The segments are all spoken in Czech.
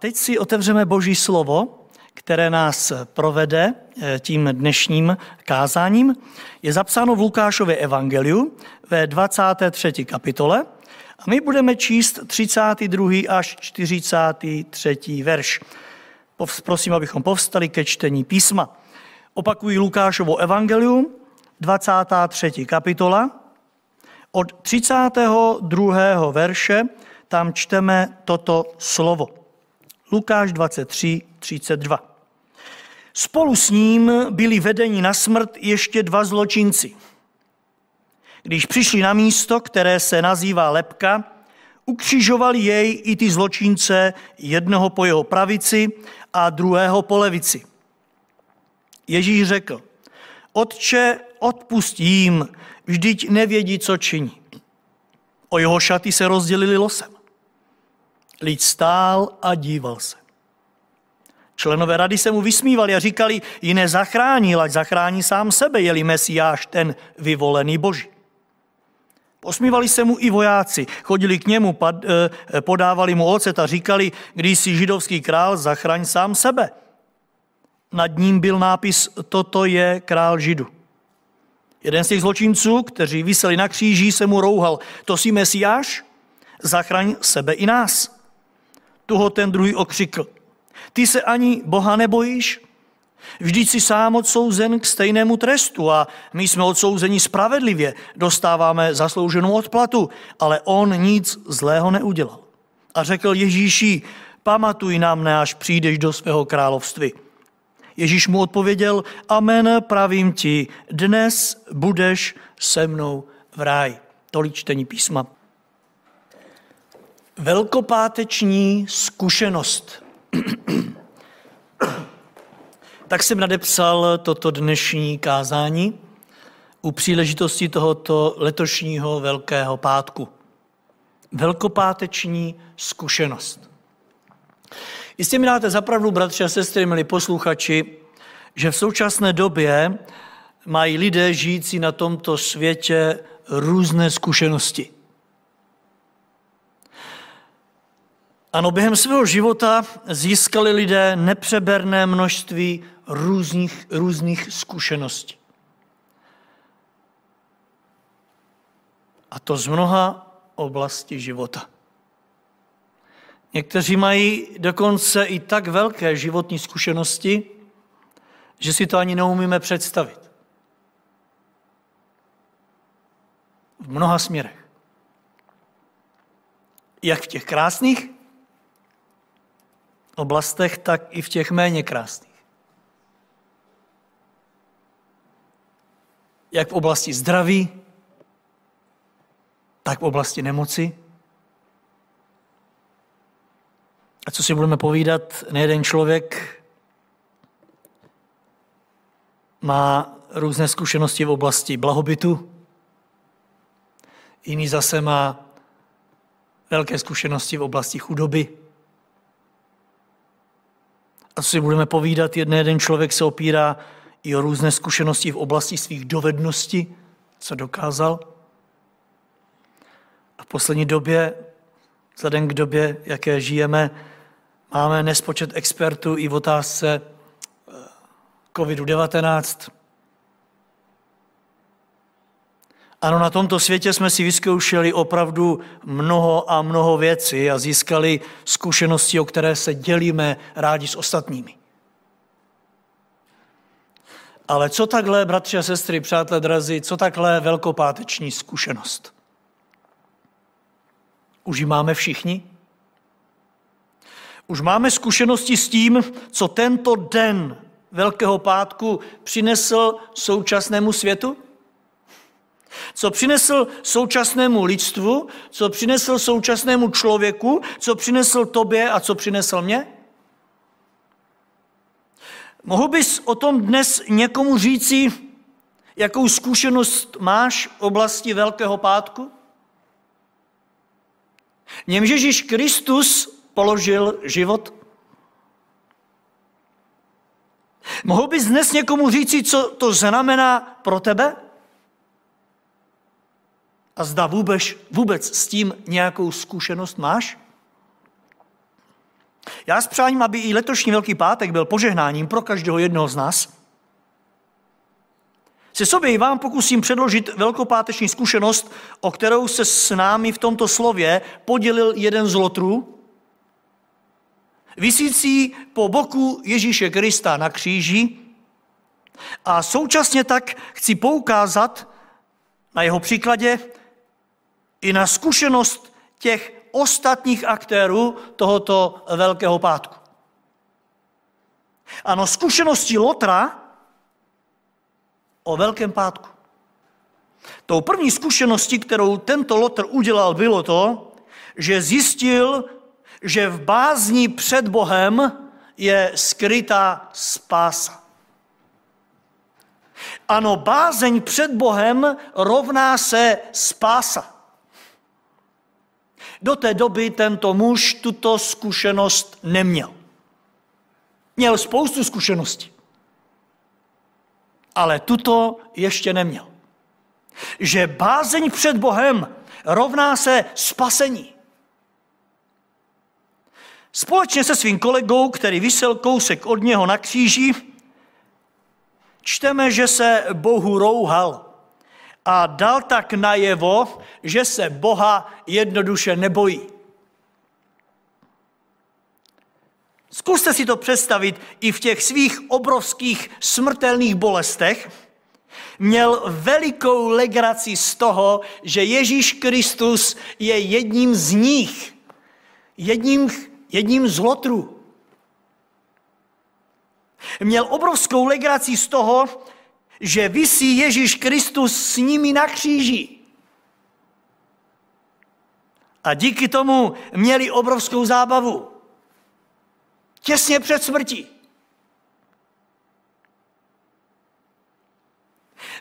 Teď si otevřeme Boží slovo, které nás provede eh, tím dnešním kázáním. Je zapsáno v Lukášově evangeliu ve 23. kapitole a my budeme číst 32. až 43. verš. Prosím, abychom povstali ke čtení písma. Opakují Lukášovo evangelium, 23. kapitola. Od 32. verše tam čteme toto slovo. Lukáš 23, 32. Spolu s ním byli vedeni na smrt ještě dva zločinci. Když přišli na místo, které se nazývá Lepka, ukřižovali jej i ty zločince, jednoho po jeho pravici a druhého po levici. Ježíš řekl, Otče, odpust jim, vždyť nevědí, co činí. O jeho šaty se rozdělili losem. Lid stál a díval se. Členové rady se mu vysmívali a říkali, jiné zachránil, ať zachrání sám sebe, jeli Mesiáš ten vyvolený Boží. Posmívali se mu i vojáci, chodili k němu, eh, podávali mu ocet a říkali, když jsi židovský král, zachraň sám sebe. Nad ním byl nápis, toto je král židu. Jeden z těch zločinců, kteří vyseli na kříži, se mu rouhal, to si Mesiáš, zachraň sebe i nás. Tu ho ten druhý okřikl. Ty se ani Boha nebojíš? Vždyť si sám odsouzen k stejnému trestu a my jsme odsouzeni spravedlivě, dostáváme zaslouženou odplatu, ale on nic zlého neudělal. A řekl Ježíši, pamatuj na mne, až přijdeš do svého království. Ježíš mu odpověděl, amen, pravím ti, dnes budeš se mnou v ráji. Tolik čtení písma. Velkopáteční zkušenost. tak jsem nadepsal toto dnešní kázání u příležitosti tohoto letošního Velkého pátku. Velkopáteční zkušenost. Jistě mi dáte zapravdu, bratři a sestry, milí posluchači, že v současné době mají lidé žijící na tomto světě různé zkušenosti. Ano, během svého života získali lidé nepřeberné množství různých, různých zkušeností. A to z mnoha oblastí života. Někteří mají dokonce i tak velké životní zkušenosti, že si to ani neumíme představit. V mnoha směrech. Jak v těch krásných, oblastech, tak i v těch méně krásných. Jak v oblasti zdraví, tak v oblasti nemoci. A co si budeme povídat, nejeden člověk má různé zkušenosti v oblasti blahobytu, jiný zase má velké zkušenosti v oblasti chudoby. A co si budeme povídat, jeden jeden člověk se opírá i o různé zkušenosti v oblasti svých dovedností, co dokázal. A v poslední době, vzhledem k době, jaké žijeme, máme nespočet expertů i v otázce eh, COVID-19, Ano, na tomto světě jsme si vyzkoušeli opravdu mnoho a mnoho věcí a získali zkušenosti, o které se dělíme rádi s ostatními. Ale co takhle, bratři a sestry, přátelé drazí, co takhle velkopáteční zkušenost? Už ji máme všichni? Už máme zkušenosti s tím, co tento den Velkého pátku přinesl současnému světu? Co přinesl současnému lidstvu, co přinesl současnému člověku, co přinesl tobě a co přinesl mě? Mohu bys o tom dnes někomu říci, jakou zkušenost máš v oblasti Velkého pátku? Něm Ježíš Kristus položil život. Mohu bys dnes někomu říci, co to znamená pro tebe? A zda vůbec, vůbec s tím nějakou zkušenost máš? Já s přáním, aby i letošní Velký pátek byl požehnáním pro každého jednoho z nás. Se sobě i vám pokusím předložit velkopáteční zkušenost, o kterou se s námi v tomto slově podělil jeden z lotrů, vysící po boku Ježíše Krista na kříži a současně tak chci poukázat na jeho příkladě i na zkušenost těch ostatních aktérů tohoto Velkého pátku. Ano, zkušenosti Lotra o Velkém pátku. Tou první zkušeností, kterou tento Lotr udělal, bylo to, že zjistil, že v bázni před Bohem je skrytá spása. Ano, bázeň před Bohem rovná se spása. Do té doby tento muž tuto zkušenost neměl. Měl spoustu zkušeností, ale tuto ještě neměl. Že bázeň před Bohem rovná se spasení. Společně se svým kolegou, který vysel kousek od něho na kříži, čteme, že se Bohu rouhal a dal tak najevo, že se Boha jednoduše nebojí. Zkuste si to představit i v těch svých obrovských smrtelných bolestech. Měl velikou legraci z toho, že Ježíš Kristus je jedním z nich, jedním, jedním z lotrů. Měl obrovskou legraci z toho, že vysí Ježíš Kristus s nimi na kříži. A díky tomu měli obrovskou zábavu. Těsně před smrtí.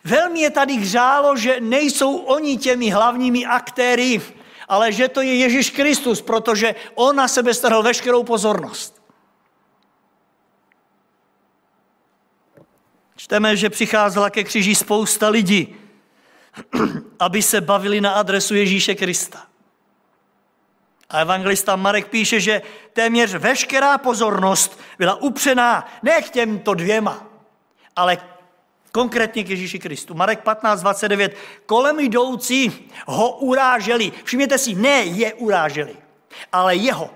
Velmi je tady hřálo, že nejsou oni těmi hlavními aktéry, ale že to je Ježíš Kristus, protože on na sebe strhl veškerou pozornost. Čteme, že přicházela ke kříži spousta lidí, aby se bavili na adresu Ježíše Krista. A evangelista Marek píše, že téměř veškerá pozornost byla upřená ne k těmto dvěma, ale konkrétně k Ježíši Kristu. Marek 15, 29. Kolem jdoucí ho uráželi. Všimněte si, ne je uráželi, ale jeho,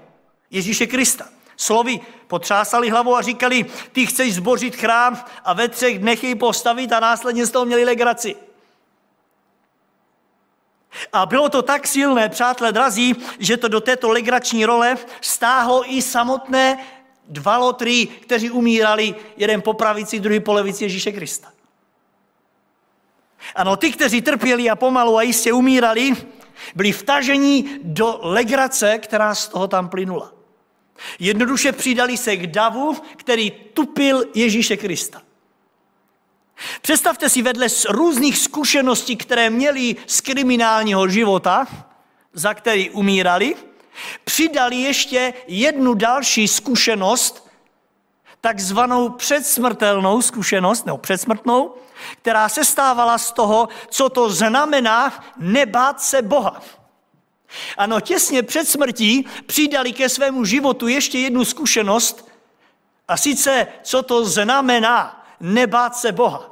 Ježíše Krista. Slovy potřásali hlavou a říkali, ty chceš zbořit chrám a ve třech dnech jej postavit a následně z toho měli legraci. A bylo to tak silné, přátelé drazí, že to do této legrační role stáhlo i samotné dva lotry, kteří umírali, jeden po pravici, druhý po levici Ježíše Krista. Ano, ty, kteří trpěli a pomalu a jistě umírali, byli vtaženi do legrace, která z toho tam plynula. Jednoduše přidali se k davu, který tupil Ježíše Krista. Představte si vedle různých zkušeností, které měli z kriminálního života, za který umírali, přidali ještě jednu další zkušenost, takzvanou předsmrtelnou zkušenost, nebo předsmrtnou, která se stávala z toho, co to znamená nebát se Boha. Ano, těsně před smrtí přidali ke svému životu ještě jednu zkušenost, a sice, co to znamená nebát se Boha.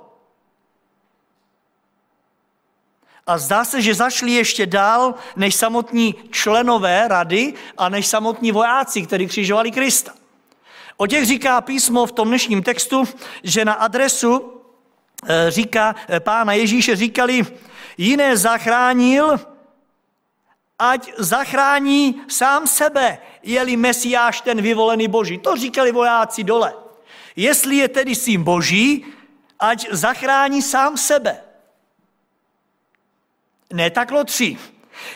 A zdá se, že zašli ještě dál než samotní členové rady a než samotní vojáci, kteří křižovali Krista. O těch říká písmo v tom dnešním textu, že na adresu eh, říká, eh, pána Ježíše říkali, jiné zachránil, ať zachrání sám sebe, je-li Mesiáš ten vyvolený Boží. To říkali vojáci dole. Jestli je tedy syn Boží, ať zachrání sám sebe. Ne tak tři.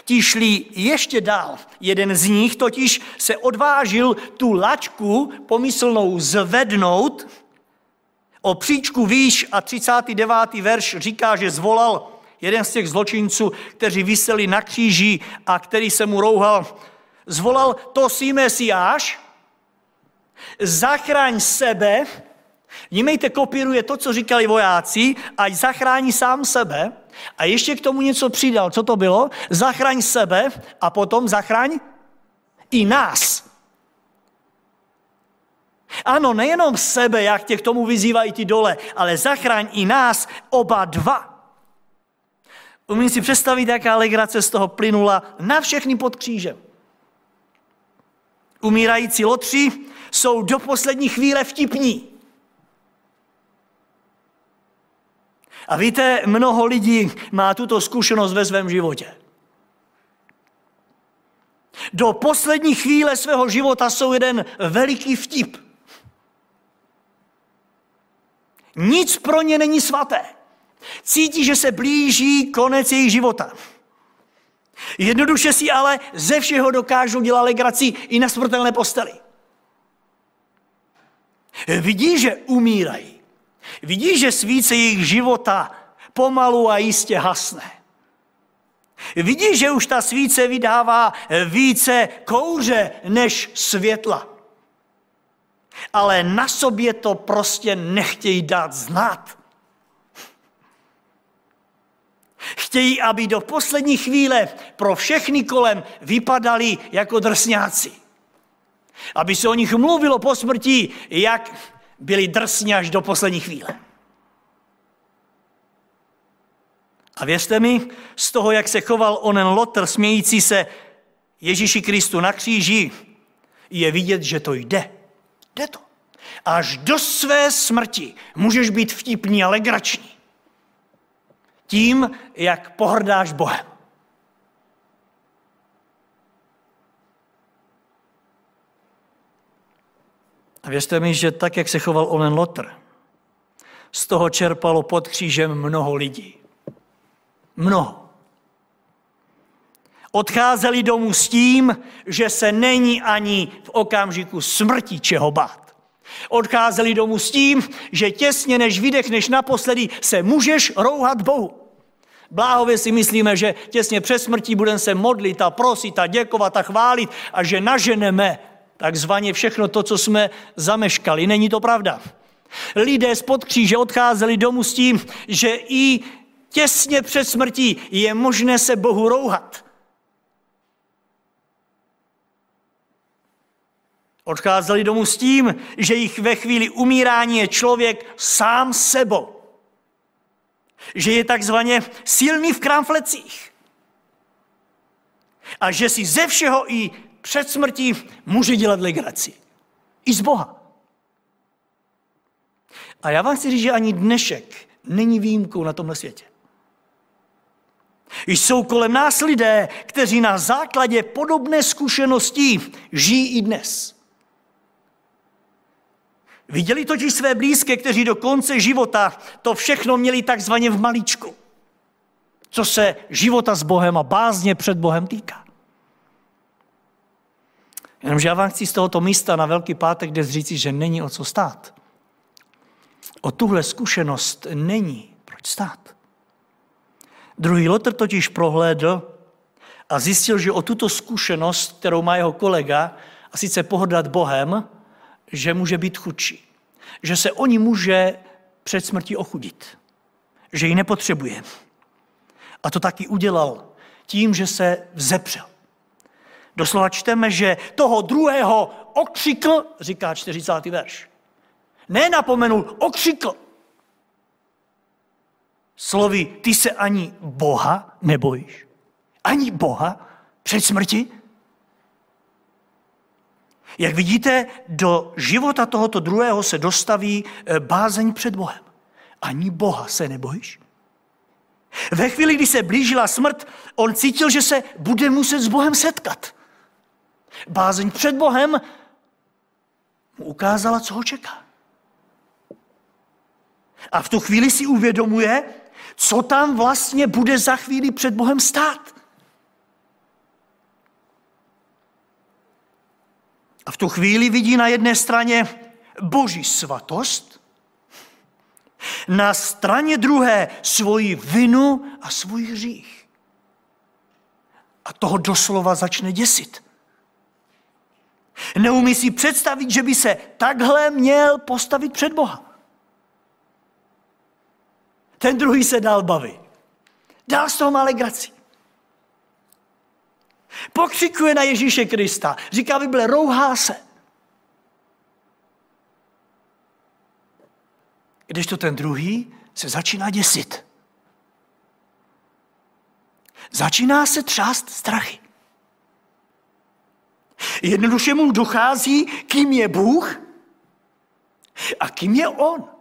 Ti šli ještě dál. Jeden z nich totiž se odvážil tu lačku pomyslnou zvednout o příčku výš a 39. verš říká, že zvolal jeden z těch zločinců, kteří vyseli na kříži a který se mu rouhal, zvolal, to si Mesiáš, zachraň sebe, vnímejte, kopíruje to, co říkali vojáci, ať zachrání sám sebe a ještě k tomu něco přidal. Co to bylo? Zachraň sebe a potom zachraň i nás. Ano, nejenom sebe, jak tě k tomu vyzývají ty dole, ale zachraň i nás oba dva. Umím si představit, jaká legrace z toho plynula na všechny pod křížem. Umírající lotři jsou do poslední chvíle vtipní. A víte, mnoho lidí má tuto zkušenost ve svém životě. Do poslední chvíle svého života jsou jeden veliký vtip. Nic pro ně není svaté. Cítí, že se blíží konec jejich života. Jednoduše si ale ze všeho dokážou dělat legraci i na smrtelné posteli. Vidí, že umírají. Vidí, že svíce jejich života pomalu a jistě hasne. Vidí, že už ta svíce vydává více kouře než světla. Ale na sobě to prostě nechtějí dát znát. Chtějí, aby do poslední chvíle pro všechny kolem vypadali jako drsňáci. Aby se o nich mluvilo po smrti, jak byli drsní až do poslední chvíle. A věřte mi, z toho, jak se choval onen lotr smějící se Ježíši Kristu na kříži, je vidět, že to jde. Jde to. Až do své smrti můžeš být vtipný a legrační. Tím, jak pohrdáš Bohem. A věřte mi, že tak, jak se choval onen Lotr, z toho čerpalo pod křížem mnoho lidí. Mnoho. Odcházeli domů s tím, že se není ani v okamžiku smrti čeho bát. Odcházeli domů s tím, že těsně než vydechneš naposledy, se můžeš rouhat Bohu. Bláhově si myslíme, že těsně před smrtí budeme se modlit a prosit a děkovat a chválit a že naženeme takzvaně všechno to, co jsme zameškali. Není to pravda. Lidé spod kříže odcházeli domů s tím, že i těsně před smrtí je možné se Bohu rouhat. Odcházeli domů s tím, že jich ve chvíli umírání je člověk sám sebou. Že je takzvaně silný v kramflecích. A že si ze všeho i před smrtí může dělat legraci. I z Boha. A já vám chci říct, že ani dnešek není výjimkou na tomhle světě. Jsou kolem nás lidé, kteří na základě podobné zkušenosti žijí i dnes. Viděli totiž své blízké, kteří do konce života to všechno měli takzvaně v maličku. Co se života s Bohem a bázně před Bohem týká. Jenomže já vám chci z tohoto místa na Velký pátek dnes říci, že není o co stát. O tuhle zkušenost není proč stát. Druhý Lotr totiž prohlédl a zjistil, že o tuto zkušenost, kterou má jeho kolega, a sice pohodat Bohem, že může být chudší. Že se o ní může před smrtí ochudit. Že ji nepotřebuje. A to taky udělal tím, že se vzepřel. Doslova čteme, že toho druhého okřikl, říká 40. verš. Nenapomenul, okřikl. Slovy, ty se ani Boha nebojíš? Ani Boha před smrti? Jak vidíte, do života tohoto druhého se dostaví eh, bázeň před Bohem. Ani Boha se nebojíš? Ve chvíli, kdy se blížila smrt, on cítil, že se bude muset s Bohem setkat. Bázeň před Bohem mu ukázala, co ho čeká. A v tu chvíli si uvědomuje, co tam vlastně bude za chvíli před Bohem stát. A v tu chvíli vidí na jedné straně boží svatost, na straně druhé svoji vinu a svůj hřích. A toho doslova začne děsit. Neumí si představit, že by se takhle měl postavit před Boha. Ten druhý se dál baví. Dál z toho má legraci. Pokřikuje na Ježíše Krista. Říká Bible, rouhá se. Když to ten druhý se začíná děsit. Začíná se třást strachy. Jednoduše mu dochází, kým je Bůh a kým je On.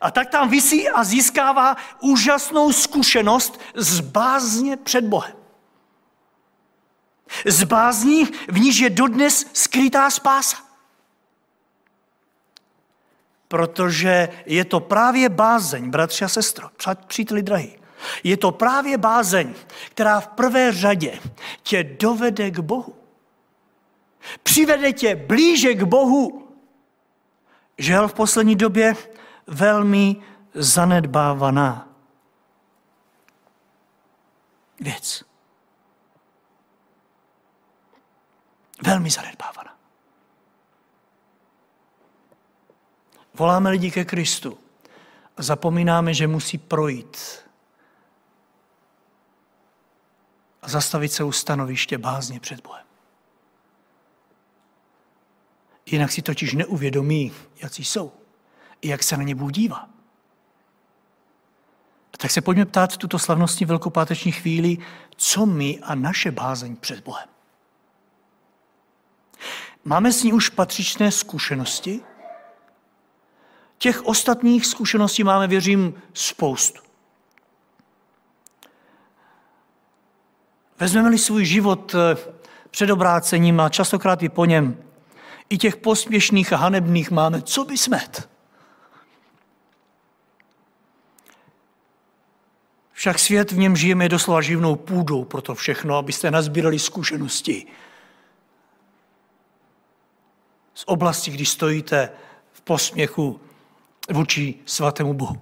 A tak tam vysí a získává úžasnou zkušenost z bázně před Bohem. Z bázní, v níž je dodnes skrytá spása. Protože je to právě bázeň, bratři a sestro, příteli drahý, je to právě bázeň, která v prvé řadě tě dovede k Bohu. Přivede tě blíže k Bohu. Žel v poslední době velmi zanedbávaná věc. Velmi zanedbávaná. Voláme lidi ke Kristu a zapomínáme, že musí projít a zastavit se u stanoviště bázně před Bohem. Jinak si totiž neuvědomí, jak jsou jak se na ně Bůh dívá. Tak se pojďme ptát v tuto slavnostní velkopáteční chvíli, co my a naše bázeň před Bohem. Máme s ní už patřičné zkušenosti? Těch ostatních zkušeností máme, věřím, spoustu. Vezmeme-li svůj život eh, před obrácením a častokrát i po něm, i těch pospěšných a hanebných máme, co by smet. Však svět, v něm žijeme, je doslova živnou půdou pro to všechno, abyste nazbírali zkušenosti. Z oblasti, kdy stojíte v posměchu vůči svatému Bohu.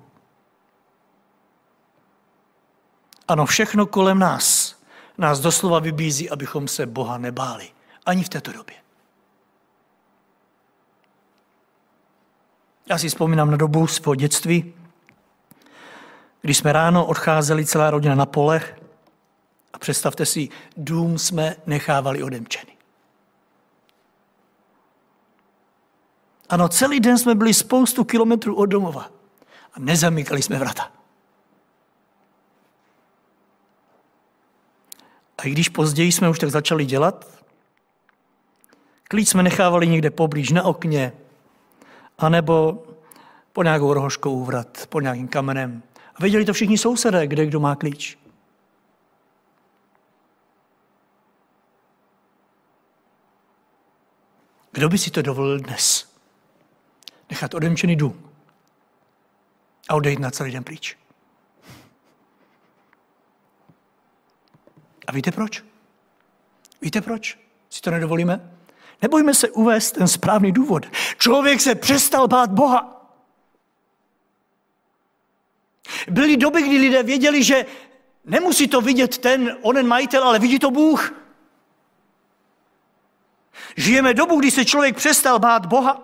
Ano, všechno kolem nás nás doslova vybízí, abychom se Boha nebáli. Ani v této době. Já si vzpomínám na dobu svého dětství, když jsme ráno odcházeli celá rodina na polech a představte si, dům jsme nechávali odemčený. Ano, celý den jsme byli spoustu kilometrů od domova a nezamykali jsme vrata. A i když později jsme už tak začali dělat, klíč jsme nechávali někde poblíž na okně, anebo po nějakou rohoškou vrat, po nějakým kamenem. Věděli to všichni sousedé, kde kdo má klíč. Kdo by si to dovolil dnes? Nechat odemčený dům a odejít na celý den pryč. A víte proč? Víte proč si to nedovolíme? Nebojme se uvést ten správný důvod. Člověk se přestal bát Boha. Byly doby, kdy lidé věděli, že nemusí to vidět ten onen majitel, ale vidí to Bůh. Žijeme dobu, kdy se člověk přestal bát Boha,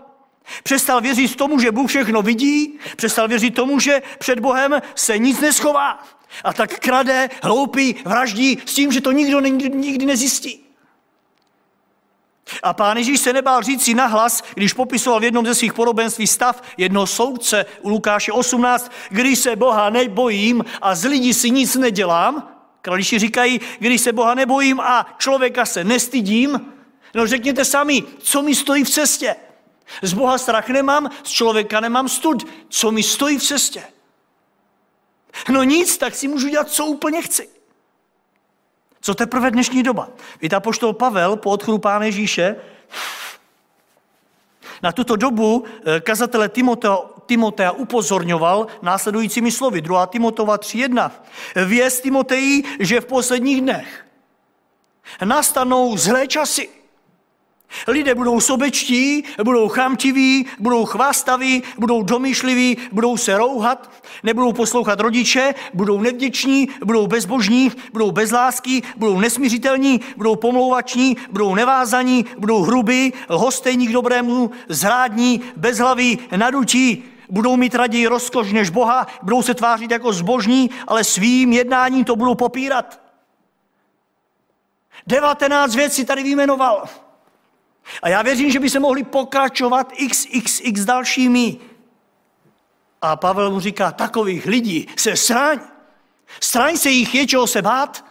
přestal věřit tomu, že Bůh všechno vidí, přestal věřit tomu, že před Bohem se nic neschová. A tak krade, hloupí, vraždí s tím, že to nikdo nikdy nezjistí. A pán Ježíš se nebál říci nahlas, když popisoval v jednom ze svých podobenství stav jednoho soudce u Lukáše 18, když se Boha nebojím a z lidí si nic nedělám. Krališi říkají, když se Boha nebojím a člověka se nestydím. No řekněte sami, co mi stojí v cestě. Z Boha strach nemám, z člověka nemám stud. Co mi stojí v cestě? No nic, tak si můžu dělat, co úplně chci. Co teprve dnešní doba? Víte, poštol Pavel po odchodu Pána Ježíše na tuto dobu eh, kazatele Timotea, Timotea upozorňoval následujícími slovy. 2. Timotova 3.1. Věz Timoteji, že v posledních dnech nastanou zlé časy. Lidé budou sobečtí, budou chamtiví, budou chvástaví, budou domýšliví, budou se rouhat, nebudou poslouchat rodiče, budou nevděční, budou bezbožní, budou bezlásky, budou nesmířitelní, budou pomlouvační, budou nevázaní, budou hrubí, lhostejní k dobrému, zrádní, bezhlaví, nadutí, budou mít raději rozkoš než Boha, budou se tvářit jako zbožní, ale svým jednáním to budou popírat. 19 věcí tady vyjmenoval. A já věřím, že by se mohli pokračovat xxx dalšími. A Pavel mu říká, takových lidí se sraň. Sraň se jich, je čeho se bát.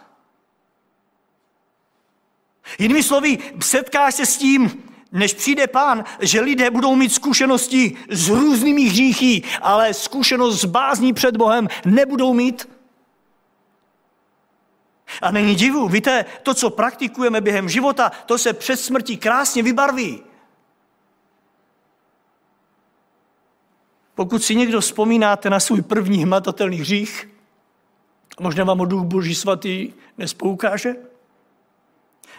Jinými slovy, setkáš se s tím, než přijde pán, že lidé budou mít zkušenosti s různými hříchy, ale zkušenost s bázní před Bohem nebudou mít. A není divu, víte, to, co praktikujeme během života, to se před smrtí krásně vybarví. Pokud si někdo vzpomínáte na svůj první hmatatelný hřích, možná vám o duch Boží svatý nespoukáže,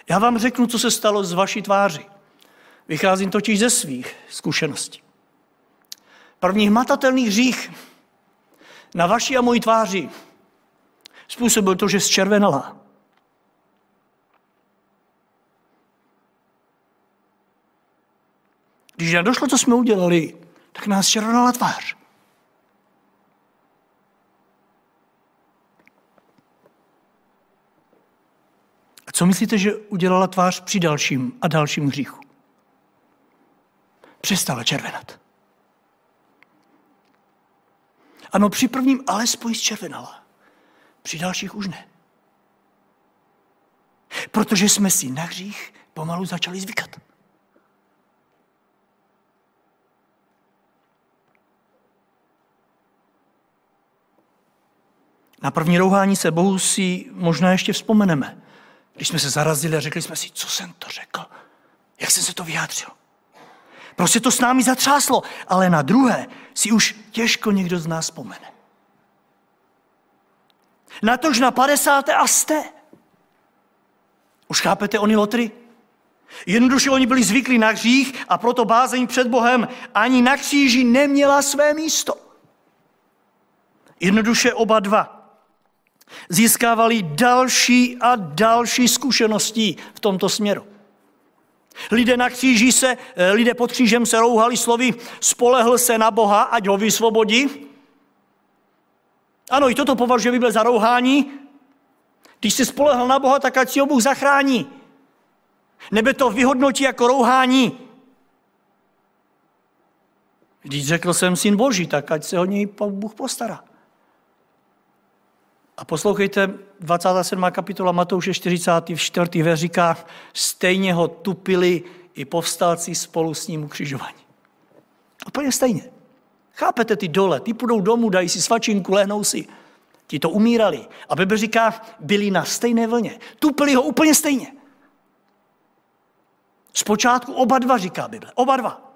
já vám řeknu, co se stalo z vaší tváři. Vycházím totiž ze svých zkušeností. První hmatatelný hřích na vaší a mojí tváři způsobil to, že zčervenala. Když nám došlo, co jsme udělali, tak nás červenala tvář. A co myslíte, že udělala tvář při dalším a dalším hříchu? Přestala červenat. Ano, při prvním alespoň zčervenala. Při dalších už ne. Protože jsme si na hřích pomalu začali zvykat. Na první rouhání se Bohu si možná ještě vzpomeneme. Když jsme se zarazili a řekli jsme si, co jsem to řekl, jak jsem se to vyjádřil. Prostě to s námi zatřáslo, ale na druhé si už těžko někdo z nás vzpomene. Natož na 50. a jste. Už chápete oni lotry? Jednoduše oni byli zvyklí na hřích a proto bázeň před Bohem ani na kříži neměla své místo. Jednoduše oba dva získávali další a další zkušenosti v tomto směru. Lidé na kříži se, eh, lidé pod křížem se rouhali slovy spolehl se na Boha, ať ho vysvobodí. Ano, i toto považuje Bible za rouhání. Když se spolehl na Boha, tak ať si ho Bůh zachrání. Nebe to vyhodnotí jako rouhání. Když řekl jsem syn Boží, tak ať se o něj Bůh postará. A poslouchejte, 27. kapitola Matouše 44. ve říká, stejně ho tupili i povstalci spolu s ním ukřižování. Úplně stejně. Chápete ty dole, ty půjdou domů, dají si svačinku, lehnou si. Ti to umírali. A Bible říká, byli na stejné vlně. Tupili ho úplně stejně. Zpočátku oba dva, říká Bible. Oba dva.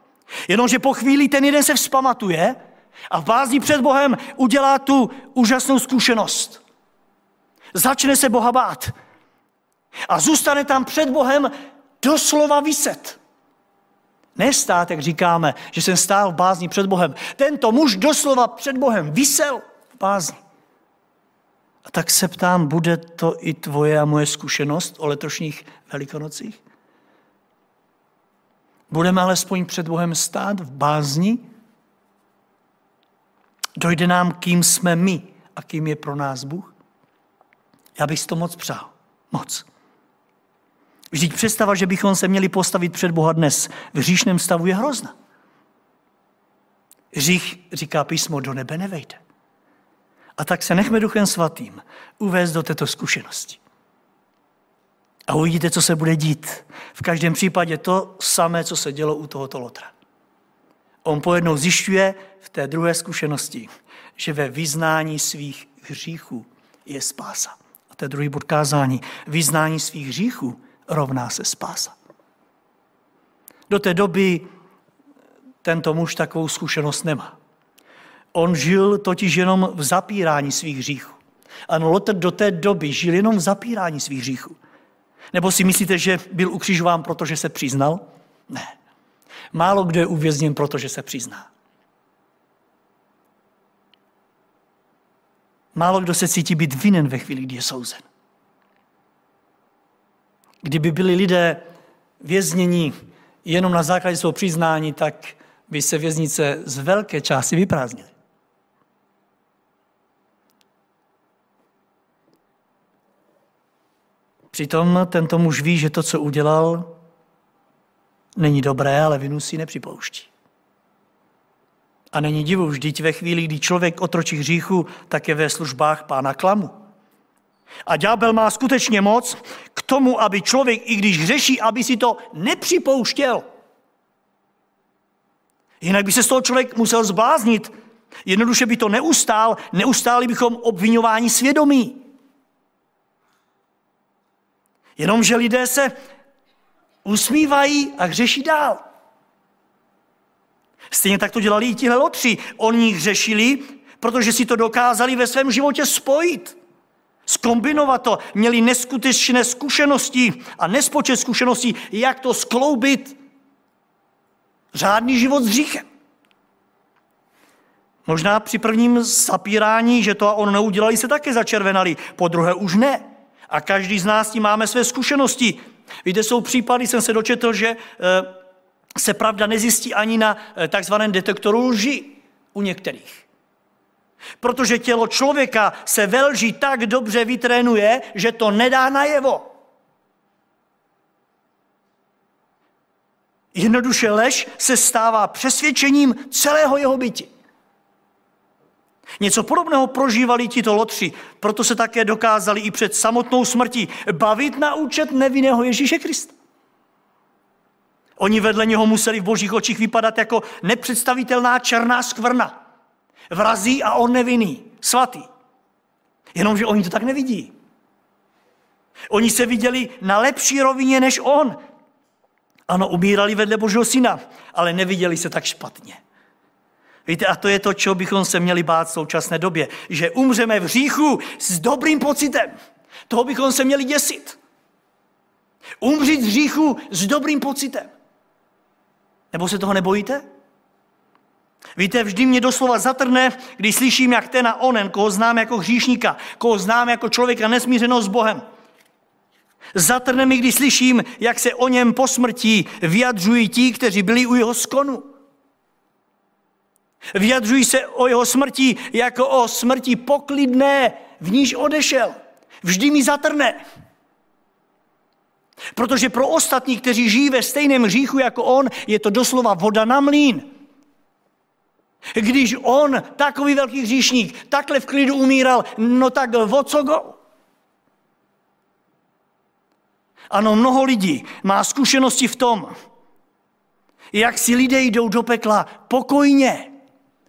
Jenomže po chvíli ten jeden se vzpamatuje a v bázni před Bohem udělá tu úžasnou zkušenost začne se Boha bát. A zůstane tam před Bohem doslova vyset. Nestát, jak říkáme, že jsem stál v bázni před Bohem. Tento muž doslova před Bohem vysel v bázni. A tak se ptám, bude to i tvoje a moje zkušenost o letošních velikonocích? Budeme alespoň před Bohem stát v bázni? Dojde nám, kým jsme my a kým je pro nás Bůh? Já bych si to moc přál. Moc. Vždyť představa, že bychom se měli postavit před Boha dnes v hříšném stavu je hrozná. Hřích, říká písmo, do nebe nevejde. A tak se nechme Duchem Svatým uvést do této zkušenosti. A uvidíte, co se bude dít. V každém případě to samé, co se dělo u tohoto lotra. On pojednou zjišťuje v té druhé zkušenosti, že ve vyznání svých hříchů je spása. A to je druhý bod kázání. Vyznání svých hříchů rovná se spása. Do té doby tento muž takovou zkušenost nemá. On žil totiž jenom v zapírání svých hříchů. Ano, Lotr do té doby žil jenom v zapírání svých hříchů. Nebo si myslíte, že byl ukřižován, protože se přiznal? Ne. Málo kdo je uvězněn, protože se přizná. Málo kdo se cítí být vinen ve chvíli, kdy je souzen. Kdyby byli lidé vězněni jenom na základě svého přiznání, tak by se věznice z velké části vyprázdnily. Přitom tento muž ví, že to, co udělal, Není dobré, ale vinu si nepřipouští. A není divu, vždyť ve chvíli, kdy člověk otročí hříchu, tak je ve službách pána klamu. A ďábel má skutečně moc k tomu, aby člověk, i když hřeší, aby si to nepřipouštěl. Jinak by se z toho člověk musel zbláznit. Jednoduše by to neustál, neustáli bychom obvinování svědomí. Jenomže lidé se usmívají a hřeší dál. Stejně tak to dělali i tihle lotři. Oni hřešili, protože si to dokázali ve svém životě spojit. Skombinovat to. Měli neskutečné zkušenosti a nespočet zkušeností, jak to skloubit. Řádný život s hříchem. Možná při prvním zapírání, že to a on neudělali, se také začervenali. Po druhé už ne. A každý z nás tím máme své zkušenosti. Víte, jsou případy, jsem se dočetl, že eh, se pravda nezjistí ani na eh, takzvaném detektoru lži u některých. Protože tělo člověka se ve lži tak dobře vytrénuje, že to nedá najevo. Jednoduše lež se stává přesvědčením celého jeho byti. Něco podobného prožívali tito lotři, proto se také dokázali i před samotnou smrtí bavit na účet nevinného Ježíše Krista. Oni vedle něho museli v božích očích vypadat jako nepředstavitelná černá skvrna. Vrazí a on nevinný, svatý. Jenomže oni to tak nevidí. Oni se viděli na lepší rovině než on. Ano, umírali vedle Božího syna, ale neviděli se tak špatně. Víte, a to je to, čeho bychom se měli bát v současné době. Že umřeme v hříchu s dobrým pocitem. Toho bychom se měli děsit. Umřít v hříchu s dobrým pocitem. Nebo se toho nebojíte? Víte, vždy mě doslova zatrne, když slyším, jak ten a onen, koho znám jako hříšníka, koho znám jako člověka nesmířeného s Bohem. Zatrne mi, když slyším, jak se o něm po smrti vyjadřují ti, kteří byli u jeho skonu. Vyjadřují se o jeho smrti jako o smrti poklidné, v níž odešel. Vždy mi zatrne. Protože pro ostatní, kteří žijí ve stejném hříchu jako on, je to doslova voda na mlín. Když on, takový velký hříšník, takhle v klidu umíral, no tak o co go? Ano, mnoho lidí má zkušenosti v tom, jak si lidé jdou do pekla pokojně,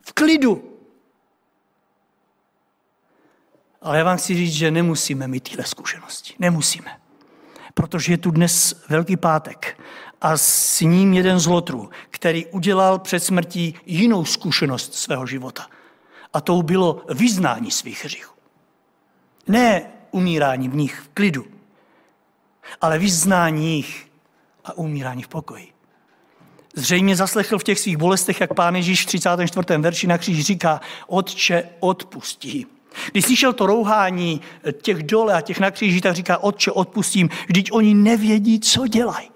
v klidu. Ale já vám chci říct, že nemusíme mít tyhle zkušenosti. Nemusíme protože je tu dnes Velký pátek a s ním jeden z lotrů, který udělal před smrtí jinou zkušenost svého života. A to bylo vyznání svých hříchů. Ne umírání v nich v klidu, ale vyznání jich a umírání v pokoji. Zřejmě zaslechl v těch svých bolestech, jak pán Ježíš v 34. verši na kříž říká, Otče, odpustí když slyšel to rouhání těch dole a těch na kříži, tak říká, otče, odpustím, vždyť oni nevědí, co dělají.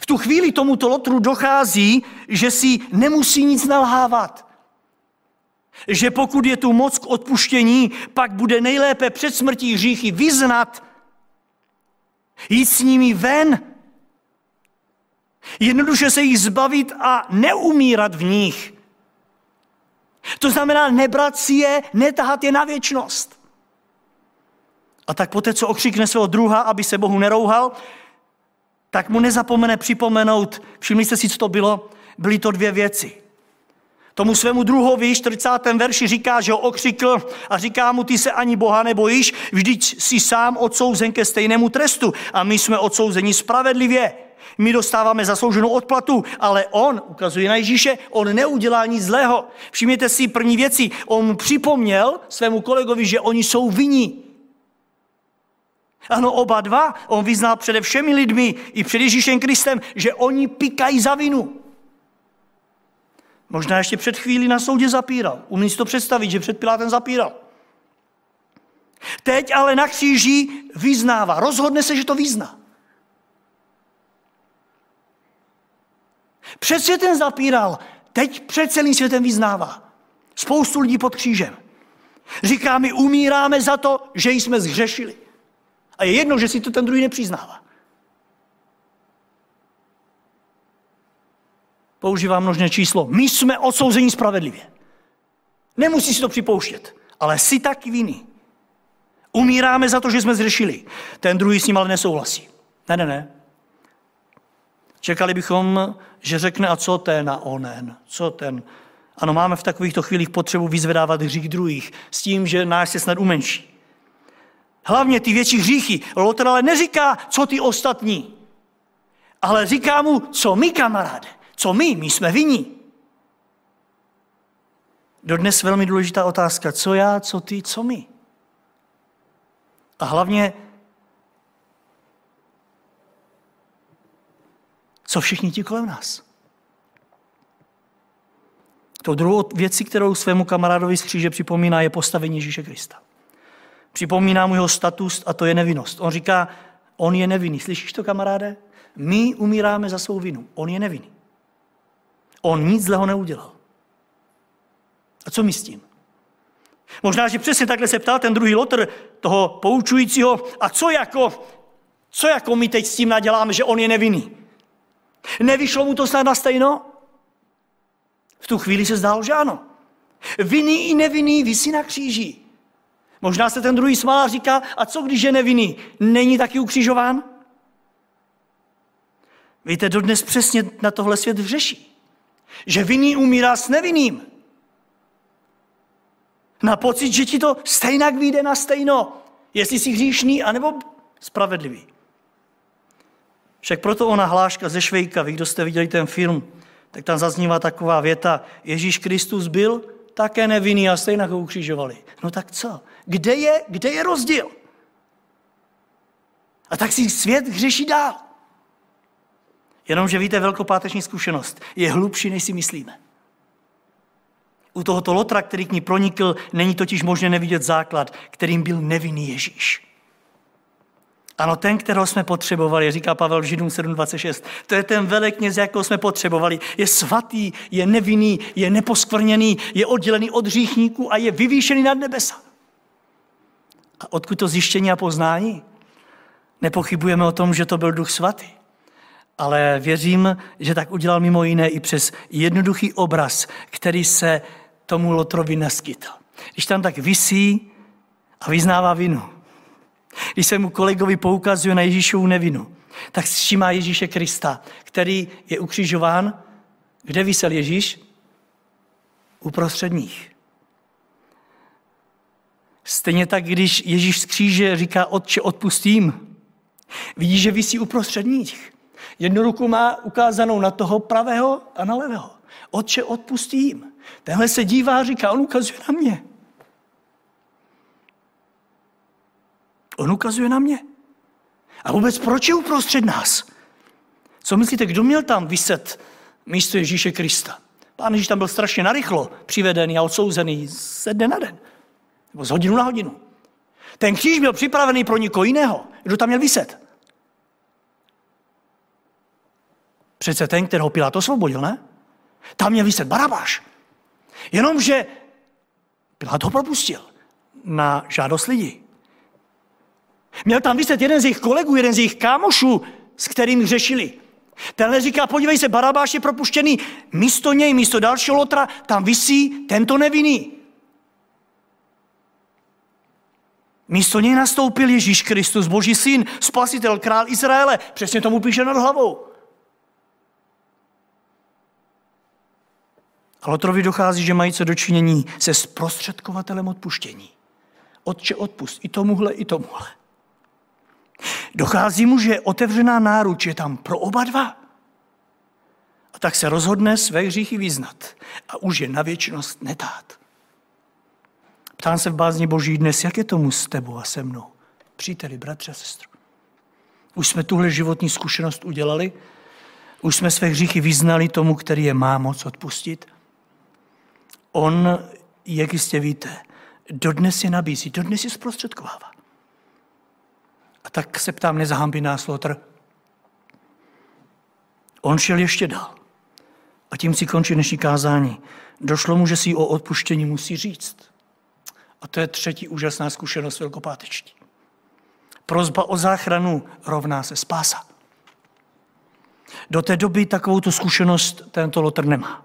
V tu chvíli tomuto lotru dochází, že si nemusí nic nalhávat. Že pokud je tu moc k odpuštění, pak bude nejlépe před smrtí hříchy vyznat, jít s nimi ven, jednoduše se jich zbavit a neumírat v nich. To znamená nebrat si je, netahat je na věčnost. A tak poté, co okřikne svého druha, aby se Bohu nerouhal, tak mu nezapomene připomenout, všimli jste si, co to bylo? Byly to dvě věci. Tomu svému druhovi, 40. verši, říká, že ho okřikl a říká mu, ty se ani Boha nebojíš, vždyť si sám odsouzen ke stejnému trestu a my jsme odsouzeni spravedlivě. My dostáváme zaslouženou odplatu, ale on, ukazuje na Ježíše, on neudělá nic zlého. Všimněte si první věci. On mu připomněl svému kolegovi, že oni jsou viní. Ano, oba dva, on vyznal přede všemi lidmi i před Ježíšem Kristem, že oni pikají za vinu. Možná ještě před chvíli na soudě zapíral. Umí si to představit, že před Pilátem zapíral. Teď ale na kříži vyznává. Rozhodne se, že to vyzná. Před světem zapíral, teď před celým světem vyznává. Spoustu lidí pod křížem. Říká, my umíráme za to, že jsme zhřešili. A je jedno, že si to ten druhý nepřiznává. používá množné číslo. My jsme odsouzení spravedlivě. Nemusí si to připouštět, ale si taky viny. Umíráme za to, že jsme zřešili. Ten druhý s ním ale nesouhlasí. Ne, ne, ne. Čekali bychom, že řekne, a co ten a onen, co ten. Ano, máme v takovýchto chvílích potřebu vyzvedávat hřích druhých s tím, že náš se snad umenší. Hlavně ty větší hříchy. Lotr ale neříká, co ty ostatní, ale říká mu, co my, kamaráde, co my, my jsme viní. Dodnes velmi důležitá otázka, co já, co ty, co my. A hlavně, co všichni ti kolem nás. To druhou věcí, kterou svému kamarádovi z kříže připomíná, je postavení Ježíše Krista. Připomíná mu jeho status a to je nevinnost. On říká, on je nevinný. Slyšíš to, kamaráde? My umíráme za svou vinu. On je nevinný. On nic zlého neudělal. A co my s tím? Možná, že přesně takhle se ptal ten druhý lotr toho poučujícího, a co jako, co jako my teď s tím naděláme, že on je nevinný? Nevyšlo mu to snad na stejno? V tu chvíli se zdálo, že ano. Vinný i nevinný vysí na kříži. Možná se ten druhý smál a říká, a co když je nevinný? Není taky ukřižován? Víte, dodnes přesně na tohle svět vřeší. Že vinný umírá s nevinným. Na pocit, že ti to stejnak vyjde na stejno, jestli jsi hříšný, anebo spravedlivý. Však proto ona hláška ze Švejka, vy, kdo jste viděli ten film, tak tam zaznívá taková věta, Ježíš Kristus byl také nevinný a stejně ho ukřižovali. No tak co? Kde je, kde je rozdíl? A tak si svět hřeší dál. Jenomže víte, velkopáteční zkušenost je hlubší, než si myslíme. U tohoto lotra, který k ní pronikl, není totiž možné nevidět základ, kterým byl nevinný Ježíš. Ano, ten, kterého jsme potřebovali, říká Pavel Židům 7.26, to je ten velekněz, jakého jsme potřebovali. Je svatý, je nevinný, je neposkvrněný, je oddělený od hříchníků a je vyvýšený nad nebesa. A odkud to zjištění a poznání? Nepochybujeme o tom, že to byl duch svatý. Ale věřím, že tak udělal mimo jiné i přes jednoduchý obraz, který se tomu Lotrovi neskytl. Když tam tak visí a vyznává vinu, když se mu kolegovi poukazuje na Ježíšovu nevinu, tak všímá Ježíše Krista, který je ukřižován. Kde vysel Ježíš? Uprostřed nich. Stejně tak, když Ježíš z kříže říká, Otče, odpustím, vidí, že vysí uprostřed nich. Jednu ruku má ukázanou na toho pravého a na levého. Otče, odpustím. Tenhle se dívá a říká, on ukazuje na mě. On ukazuje na mě. A vůbec proč je uprostřed nás? Co myslíte, kdo měl tam vyset místo Ježíše Krista? Pán Ježíš tam byl strašně narychlo přivedený a odsouzený ze dne na den. Nebo z hodinu na hodinu. Ten kříž byl připravený pro někoho jiného. Kdo tam měl vyset? Přece ten, kterého Pilát osvobodil, ne? Tam měl vyset Barabáš. Jenomže Pilát ho propustil na žádost lidí. Měl tam vyset jeden z jejich kolegů, jeden z jejich kámošů, s kterým řešili. Tenhle říká, podívej se, Barabáš je propuštěný, místo něj, místo dalšího lotra, tam visí tento nevinný. Místo něj nastoupil Ježíš Kristus, boží syn, spasitel, král Izraele. Přesně tomu píše nad hlavou. A Lotrovi dochází, že mají co dočinění se zprostředkovatelem odpuštění. Otče odpust i tomuhle, i tomuhle. Dochází mu, že otevřená náruč je tam pro oba dva. A tak se rozhodne své hříchy vyznat a už je na věčnost netát. Ptám se v bázni Boží dnes, jak je tomu s tebou a se mnou, příteli, bratře a sestru. Už jsme tuhle životní zkušenost udělali, už jsme své hříchy vyznali tomu, který je má moc odpustit. On, jak jistě víte, dodnes je nabízí, dodnes je zprostředkovává. A tak se ptám, nezahambí nás Lotr? On šel ještě dál. A tím si končí dnešní kázání. Došlo mu, že si o odpuštění musí říct. A to je třetí úžasná zkušenost velkopátečtí. Prozba o záchranu rovná se spása. Do té doby takovou tu zkušenost tento Lotr nemá.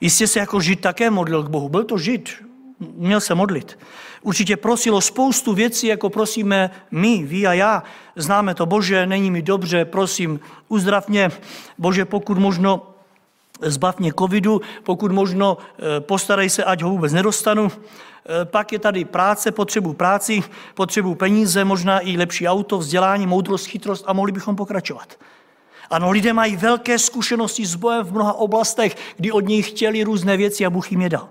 Jistě se jako žid také modlil k Bohu. Byl to žid, měl se modlit. Určitě prosil o spoustu věcí, jako prosíme my, vy a já. Známe to, Bože, není mi dobře, prosím, uzdrav mě. Bože, pokud možno zbav mě covidu, pokud možno eh, postarej se, ať ho vůbec nedostanu. Eh, pak je tady práce, potřebu práci, potřebu peníze, možná i lepší auto, vzdělání, moudrost, chytrost a mohli bychom pokračovat. Ano, lidé mají velké zkušenosti s bojem v mnoha oblastech, kdy od nich chtěli různé věci a Bůh jim je dal.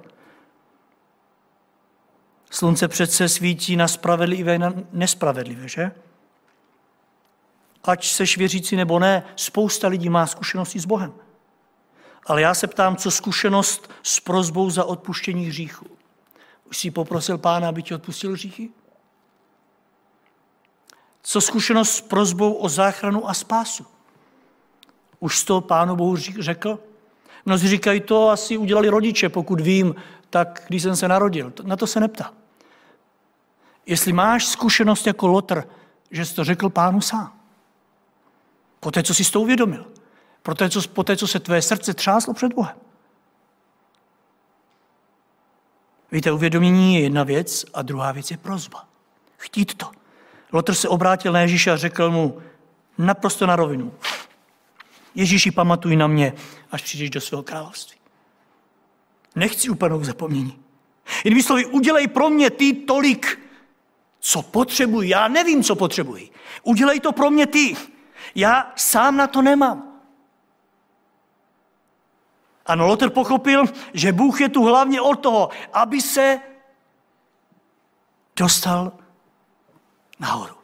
Slunce přece svítí na spravedlivé na nespravedlivé, že? Ať seš věřící nebo ne, spousta lidí má zkušenosti s Bohem. Ale já se ptám, co zkušenost s prozbou za odpuštění hříchu. Už jsi poprosil pána, aby ti odpustil hříchy? Co zkušenost s prozbou o záchranu a spásu? Už to pánu Bohu řekl? Mnozí říkají, to asi udělali rodiče, pokud vím, tak když jsem se narodil. Na to se neptá. Jestli máš zkušenost jako Lotr, že jsi to řekl pánu sám. Poté, co jsi to uvědomil. Poté co, poté, co se tvé srdce třáslo před Bohem. Víte, uvědomění je jedna věc a druhá věc je prozba. Chtít to. Lotr se obrátil na Ježíše a řekl mu naprosto na rovinu. Ježíši, pamatuj na mě, až přijdeš do svého království. Nechci v zapomnění. Jinými slovy, udělej pro mě ty tolik, co potřebuji. Já nevím, co potřebuji. Udělej to pro mě ty. Já sám na to nemám. Ano, Lotr pochopil, že Bůh je tu hlavně od toho, aby se dostal nahoru.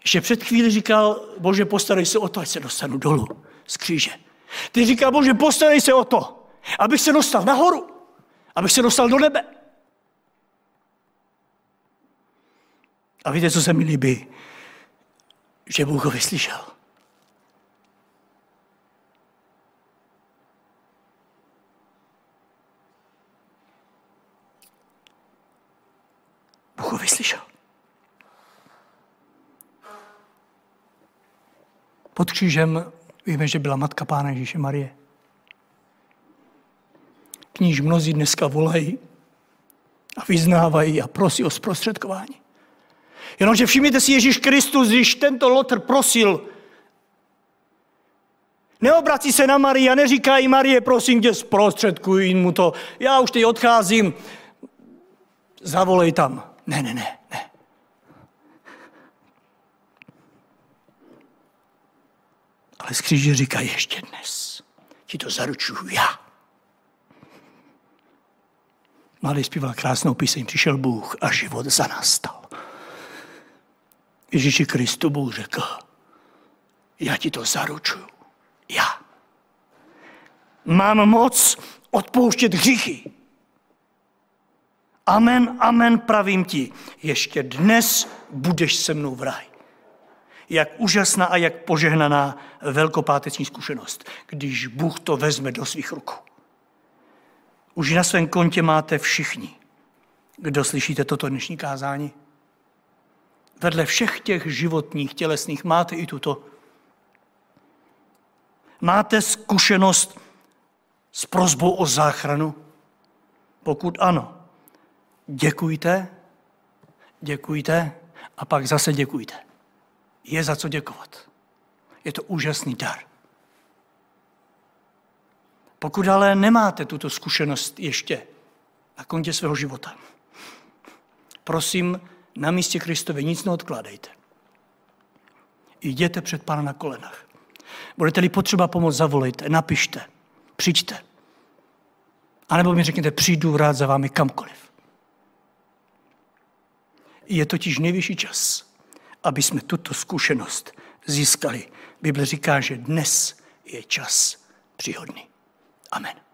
Ještě před chvíli říkal, Bože, postarej se o to, ať se dostanu dolů z kříže. Ty říkal, Bože, postarej se o to, abych se dostal nahoru, abych se dostal do nebe. A víte, co se mi líbí? Že Bůh ho vyslyšel. Ho vyslyšel. Pod křížem víme, že byla matka Pána Ježíše Marie. K níž mnozí dneska volají a vyznávají a prosí o zprostředkování. Jenomže všimněte si, Ježíš Kristus, když tento Lotr prosil, neobrací se na Marii a neříká jí Marie, prosím tě, zprostředkuj mu to. Já už teď odcházím, zavolej tam. Ne, ne, ne, ne. Ale z kříže říká ještě dnes. Ti to zaručuju já. Mladý zpíval krásnou píseň, přišel Bůh a život za nás stal. Ježíši Kristu Bůh řekl, já ti to zaručuju. Já. Mám moc odpouštět hříchy. Amen, amen, pravím ti, ještě dnes budeš se mnou v raj. Jak úžasná a jak požehnaná velkopáteční zkušenost, když Bůh to vezme do svých rukou. Už na svém kontě máte všichni, kdo slyšíte toto dnešní kázání. Vedle všech těch životních, tělesných máte i tuto. Máte zkušenost s prozbou o záchranu? Pokud ano, děkujte, děkujte a pak zase děkujte. Je za co děkovat. Je to úžasný dar. Pokud ale nemáte tuto zkušenost ještě na kontě svého života, prosím, na místě Kristově nic neodkládejte. Jděte před Pána na kolenách. Budete-li potřeba pomoct, zavolejte, napište, přijďte. A nebo mi řekněte, přijdu rád za vámi kamkoliv. Je totiž nejvyšší čas, aby jsme tuto zkušenost získali. Bible říká, že dnes je čas příhodný. Amen.